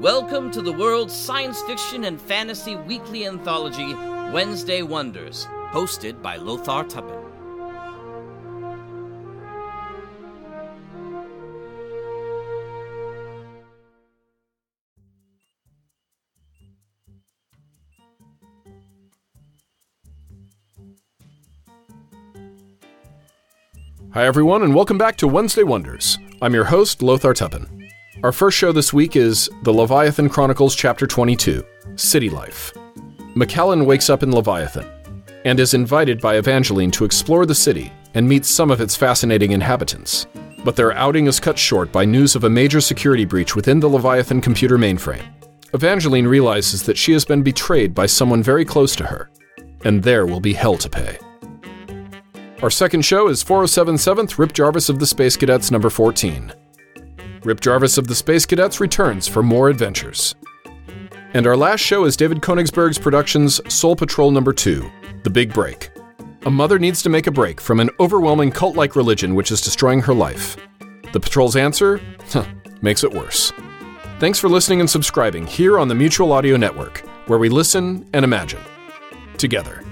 Welcome to the world's science fiction and fantasy weekly anthology, Wednesday Wonders, hosted by Lothar Tuppan. Hi, everyone, and welcome back to Wednesday Wonders. I'm your host, Lothar Tuppan. Our first show this week is The Leviathan Chronicles, Chapter 22 City Life. Macallan wakes up in Leviathan and is invited by Evangeline to explore the city and meet some of its fascinating inhabitants. But their outing is cut short by news of a major security breach within the Leviathan computer mainframe. Evangeline realizes that she has been betrayed by someone very close to her, and there will be hell to pay. Our second show is 4077th Rip Jarvis of the Space Cadets number 14. Rip Jarvis of the Space Cadets returns for more adventures. And our last show is David Konigsberg's Productions Soul Patrol number 2, The Big Break. A mother needs to make a break from an overwhelming cult like religion which is destroying her life. The patrol's answer? Huh, makes it worse. Thanks for listening and subscribing here on the Mutual Audio Network, where we listen and imagine together.